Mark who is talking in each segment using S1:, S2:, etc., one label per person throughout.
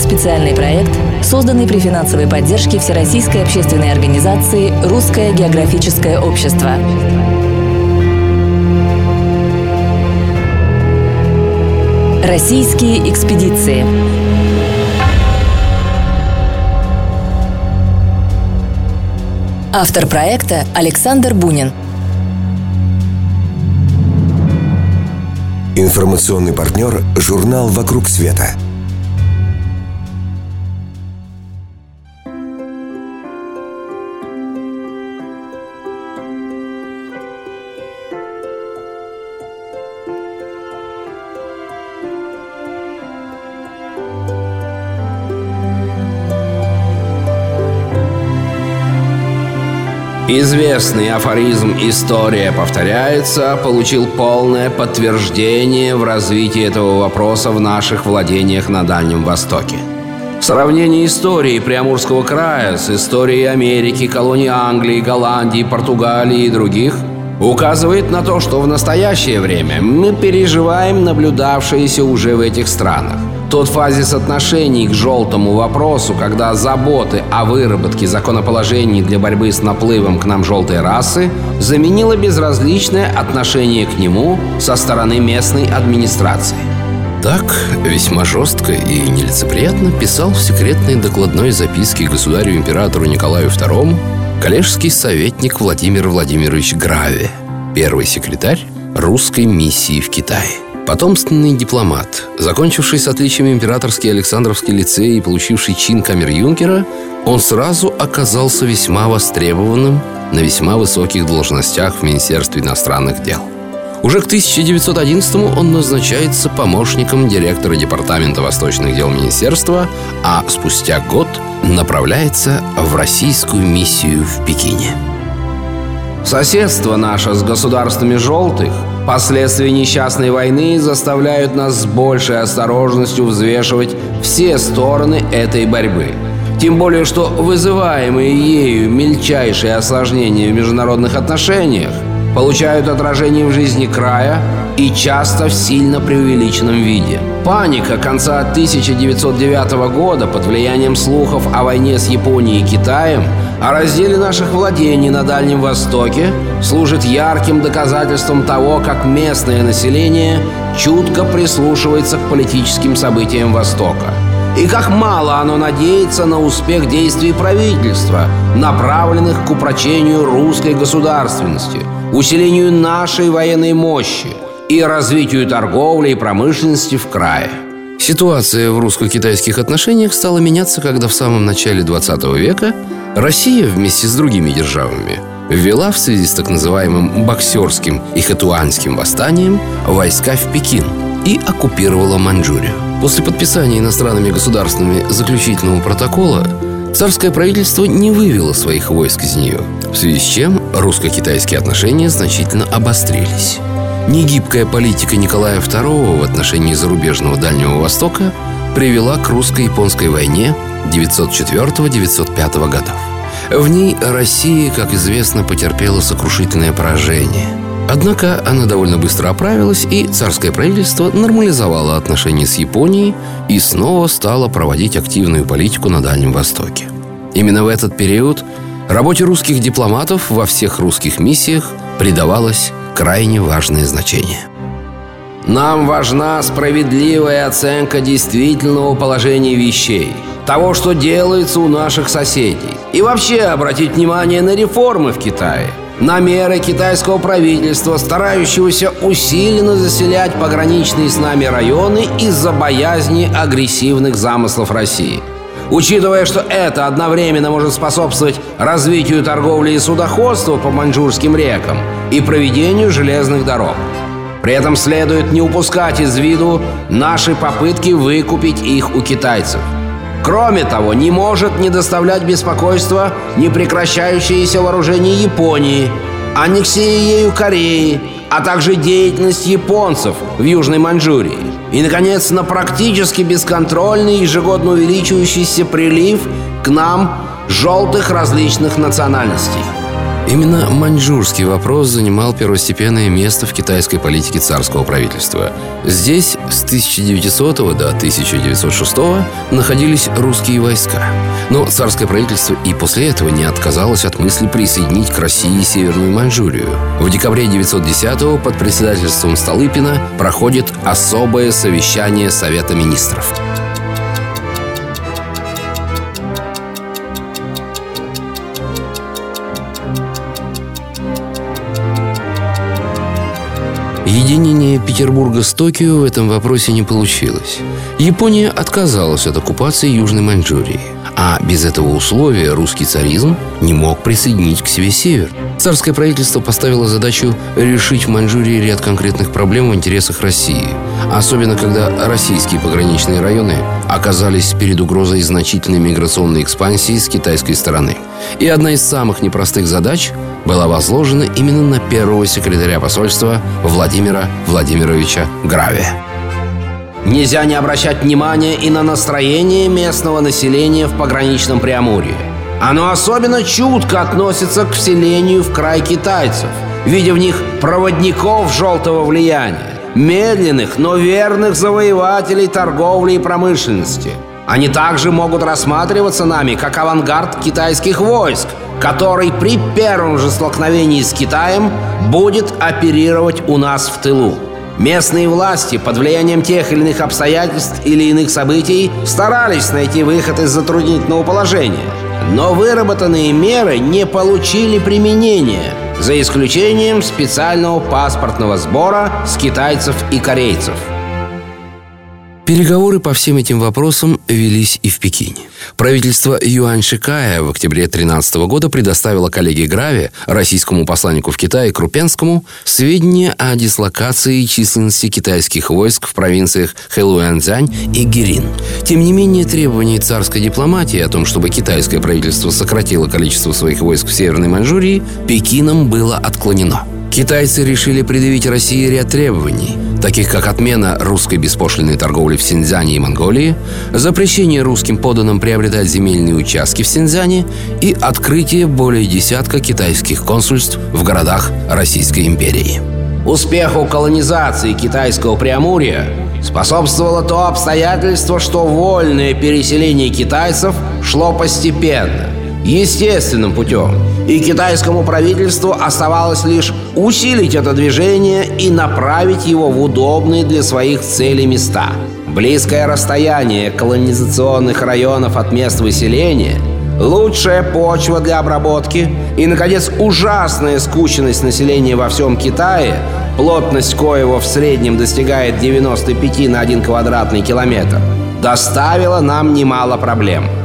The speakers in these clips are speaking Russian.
S1: Специальный проект, созданный при финансовой поддержке Всероссийской общественной организации «Русское географическое общество». Российские экспедиции. Автор проекта Александр Бунин.
S2: Информационный партнер – журнал «Вокруг света».
S3: Известный афоризм «История повторяется» получил полное подтверждение в развитии этого вопроса в наших владениях на Дальнем Востоке. Сравнение истории Приамурского края с историей Америки, колоний Англии, Голландии, Португалии и других указывает на то, что в настоящее время мы переживаем наблюдавшееся уже в этих странах – тот фазис отношений к желтому вопросу, когда заботы о выработке законоположений для борьбы с наплывом к нам желтой расы заменило безразличное отношение к нему со стороны местной администрации.
S4: Так, весьма жестко и нелицеприятно писал в секретной докладной записке государю-императору Николаю II коллежский советник Владимир Владимирович Граве, первый секретарь русской миссии в Китае. Потомственный дипломат, закончивший с отличием императорский Александровский лицей и получивший чин камер-юнкера, он сразу оказался весьма востребованным на весьма высоких должностях в Министерстве иностранных дел. Уже к 1911 он назначается помощником директора Департамента восточных дел Министерства, а спустя год направляется в российскую миссию в Пекине.
S3: Соседство наше с государствами желтых Последствия несчастной войны заставляют нас с большей осторожностью взвешивать все стороны этой борьбы. Тем более, что вызываемые ею мельчайшие осложнения в международных отношениях получают отражение в жизни края и часто в сильно преувеличенном виде. Паника конца 1909 года под влиянием слухов о войне с Японией и Китаем, о разделе наших владений на Дальнем Востоке служит ярким доказательством того, как местное население чутко прислушивается к политическим событиям Востока и как мало оно надеется на успех действий правительства, направленных к упрочению русской государственности, усилению нашей военной мощи и развитию торговли и промышленности в крае.
S4: Ситуация в русско-китайских отношениях стала меняться, когда в самом начале 20 века Россия вместе с другими державами ввела в связи с так называемым боксерским и хатуанским восстанием войска в Пекин и оккупировала Маньчжурию. После подписания иностранными государствами заключительного протокола царское правительство не вывело своих войск из нее, в связи с чем русско-китайские отношения значительно обострились. Негибкая политика Николая II в отношении зарубежного Дальнего Востока привела к русско-японской войне 904-905 годов. В ней Россия, как известно, потерпела сокрушительное поражение – Однако она довольно быстро оправилась, и царское правительство нормализовало отношения с Японией и снова стало проводить активную политику на Дальнем Востоке. Именно в этот период работе русских дипломатов во всех русских миссиях придавалось крайне важное значение.
S3: Нам важна справедливая оценка действительного положения вещей, того, что делается у наших соседей. И вообще обратить внимание на реформы в Китае – на меры китайского правительства, старающегося усиленно заселять пограничные с нами районы из-за боязни агрессивных замыслов России. Учитывая, что это одновременно может способствовать развитию торговли и судоходства по маньчжурским рекам и проведению железных дорог. При этом следует не упускать из виду наши попытки выкупить их у китайцев – Кроме того, не может не доставлять беспокойства непрекращающееся вооружение Японии, аннексия ею Кореи, а также деятельность японцев в Южной Маньчжурии. И, наконец, на практически бесконтрольный ежегодно увеличивающийся прилив к нам желтых различных национальностей. Именно маньчжурский вопрос занимал первостепенное место в китайской политике царского правительства. Здесь с 1900 до 1906 находились русские войска. Но царское правительство и после этого не отказалось от мысли присоединить к России Северную Маньчжурию. В декабре 1910 под председательством Столыпина проходит особое совещание Совета министров. Единение Петербурга с Токио в этом вопросе не получилось. Япония отказалась от оккупации Южной Маньчжурии. А без этого условия русский царизм не мог присоединить к себе север. Царское правительство поставило задачу решить в Маньчжурии ряд конкретных проблем в интересах России. Особенно, когда российские пограничные районы оказались перед угрозой значительной миграционной экспансии с китайской стороны. И одна из самых непростых задач была возложена именно на первого секретаря посольства Владимира Владимировича Граве.
S5: Нельзя не обращать внимания и на настроение местного населения в пограничном Преамурье. Оно особенно чутко относится к вселению в край китайцев, видя в них проводников желтого влияния, медленных, но верных завоевателей торговли и промышленности. Они также могут рассматриваться нами как авангард китайских войск, который при первом же столкновении с Китаем будет оперировать у нас в тылу. Местные власти под влиянием тех или иных обстоятельств или иных событий старались найти выход из затруднительного положения. Но выработанные меры не получили применения, за исключением специального паспортного сбора с китайцев и корейцев –
S3: Переговоры по всем этим вопросам велись и в Пекине. Правительство Юань Шикая в октябре 2013 года предоставило коллеге Граве, российскому посланнику в Китае Крупенскому, сведения о дислокации и численности китайских войск в провинциях Хэлуэнцзянь и Гирин. Тем не менее, требования царской дипломатии о том, чтобы китайское правительство сократило количество своих войск в Северной Маньчжурии, Пекином было отклонено. Китайцы решили предъявить России ряд требований, таких как отмена русской беспошлиной торговли в Синьцзяне и Монголии, запрещение русским поданным приобретать земельные участки в Синьцзяне и открытие более десятка китайских консульств в городах Российской империи.
S5: Успеху колонизации китайского Преамурья способствовало то обстоятельство, что вольное переселение китайцев шло постепенно, естественным путем – и китайскому правительству оставалось лишь усилить это движение и направить его в удобные для своих целей места. Близкое расстояние колонизационных районов от мест выселения лучшая почва для обработки и, наконец, ужасная скученность населения во всем Китае, плотность коего в среднем достигает 95 на 1 квадратный километр, доставила нам немало проблем –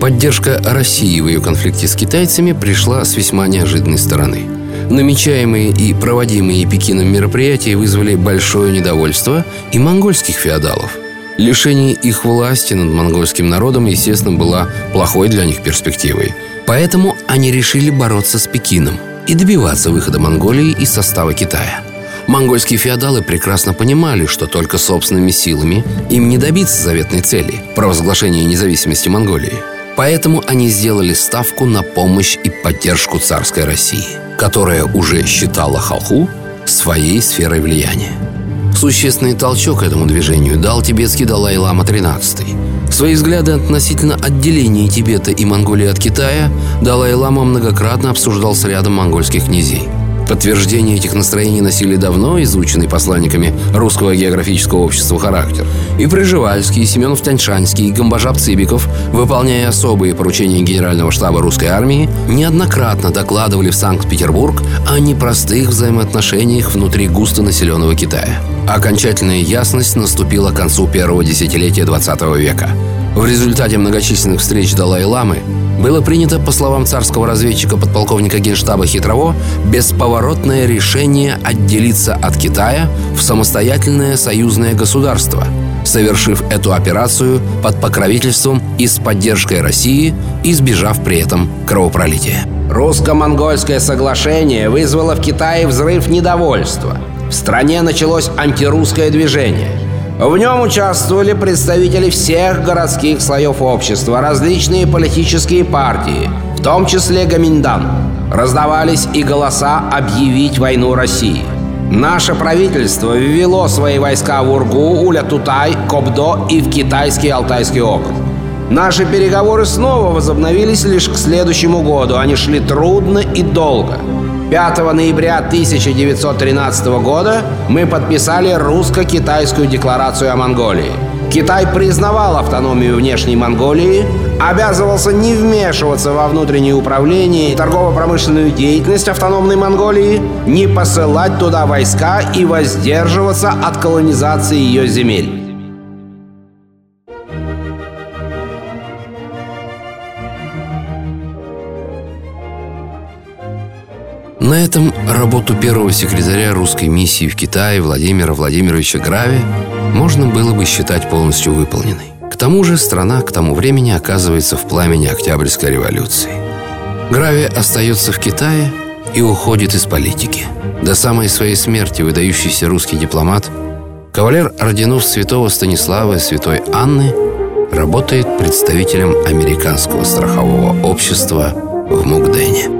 S3: Поддержка России в ее конфликте с китайцами пришла с весьма неожиданной стороны. Намечаемые и проводимые Пекином мероприятия вызвали большое недовольство и монгольских феодалов. Лишение их власти над монгольским народом, естественно, была плохой для них перспективой. Поэтому они решили бороться с Пекином и добиваться выхода Монголии из состава Китая. Монгольские феодалы прекрасно понимали, что только собственными силами им не добиться заветной цели – провозглашения независимости Монголии – Поэтому они сделали ставку на помощь и поддержку царской России, которая уже считала Халху своей сферой влияния. Существенный толчок этому движению дал тибетский Далай-Лама XIII. Свои взгляды относительно отделения Тибета и Монголии от Китая Далай-Лама многократно обсуждал с рядом монгольских князей – Подтверждение этих настроений носили давно изученный посланниками Русского географического общества характер. И Приживальский, и Семенов Таньшанский, и Гамбажап Цибиков, выполняя особые поручения Генерального штаба русской армии, неоднократно докладывали в Санкт-Петербург о непростых взаимоотношениях внутри густонаселенного Китая. Окончательная ясность наступила к концу первого десятилетия 20 века. В результате многочисленных встреч Далай-Ламы было принято, по словам царского разведчика подполковника генштаба Хитрово, бесповоротное решение отделиться от Китая в самостоятельное союзное государство, совершив эту операцию под покровительством и с поддержкой России, избежав при этом кровопролития.
S5: Русско-монгольское соглашение вызвало в Китае взрыв недовольства. В стране началось антирусское движение – в нем участвовали представители всех городских слоев общества, различные политические партии,
S3: в том числе Гаминдан. Раздавались и голоса объявить войну России. Наше правительство ввело свои войска в Ургу, Уля-Тутай, Кобдо и в китайский Алтайский округ. Наши переговоры снова возобновились лишь к следующему году. Они шли трудно и долго. 5 ноября 1913 года мы подписали русско-китайскую декларацию о Монголии. Китай признавал автономию внешней Монголии, обязывался не вмешиваться во внутреннее управление и торгово-промышленную деятельность автономной Монголии, не посылать туда войска и воздерживаться от колонизации ее земель.
S6: На этом работу первого секретаря русской миссии в Китае Владимира Владимировича Грави можно было бы считать полностью выполненной. К тому же страна к тому времени оказывается в пламени Октябрьской революции. Грави остается в Китае и уходит из политики. До самой своей смерти выдающийся русский дипломат, кавалер орденов святого Станислава и святой Анны, работает представителем американского страхового общества в Мукдене.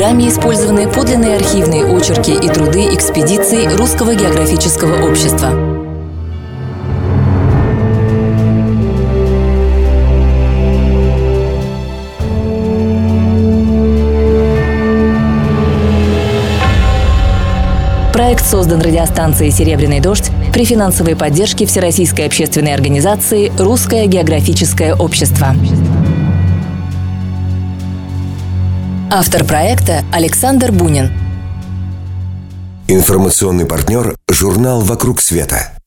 S1: программе использованы подлинные архивные очерки и труды экспедиций Русского географического общества. Проект создан радиостанцией «Серебряный дождь» при финансовой поддержке Всероссийской общественной организации «Русское географическое общество». Автор проекта Александр Бунин.
S2: Информационный партнер – журнал «Вокруг света».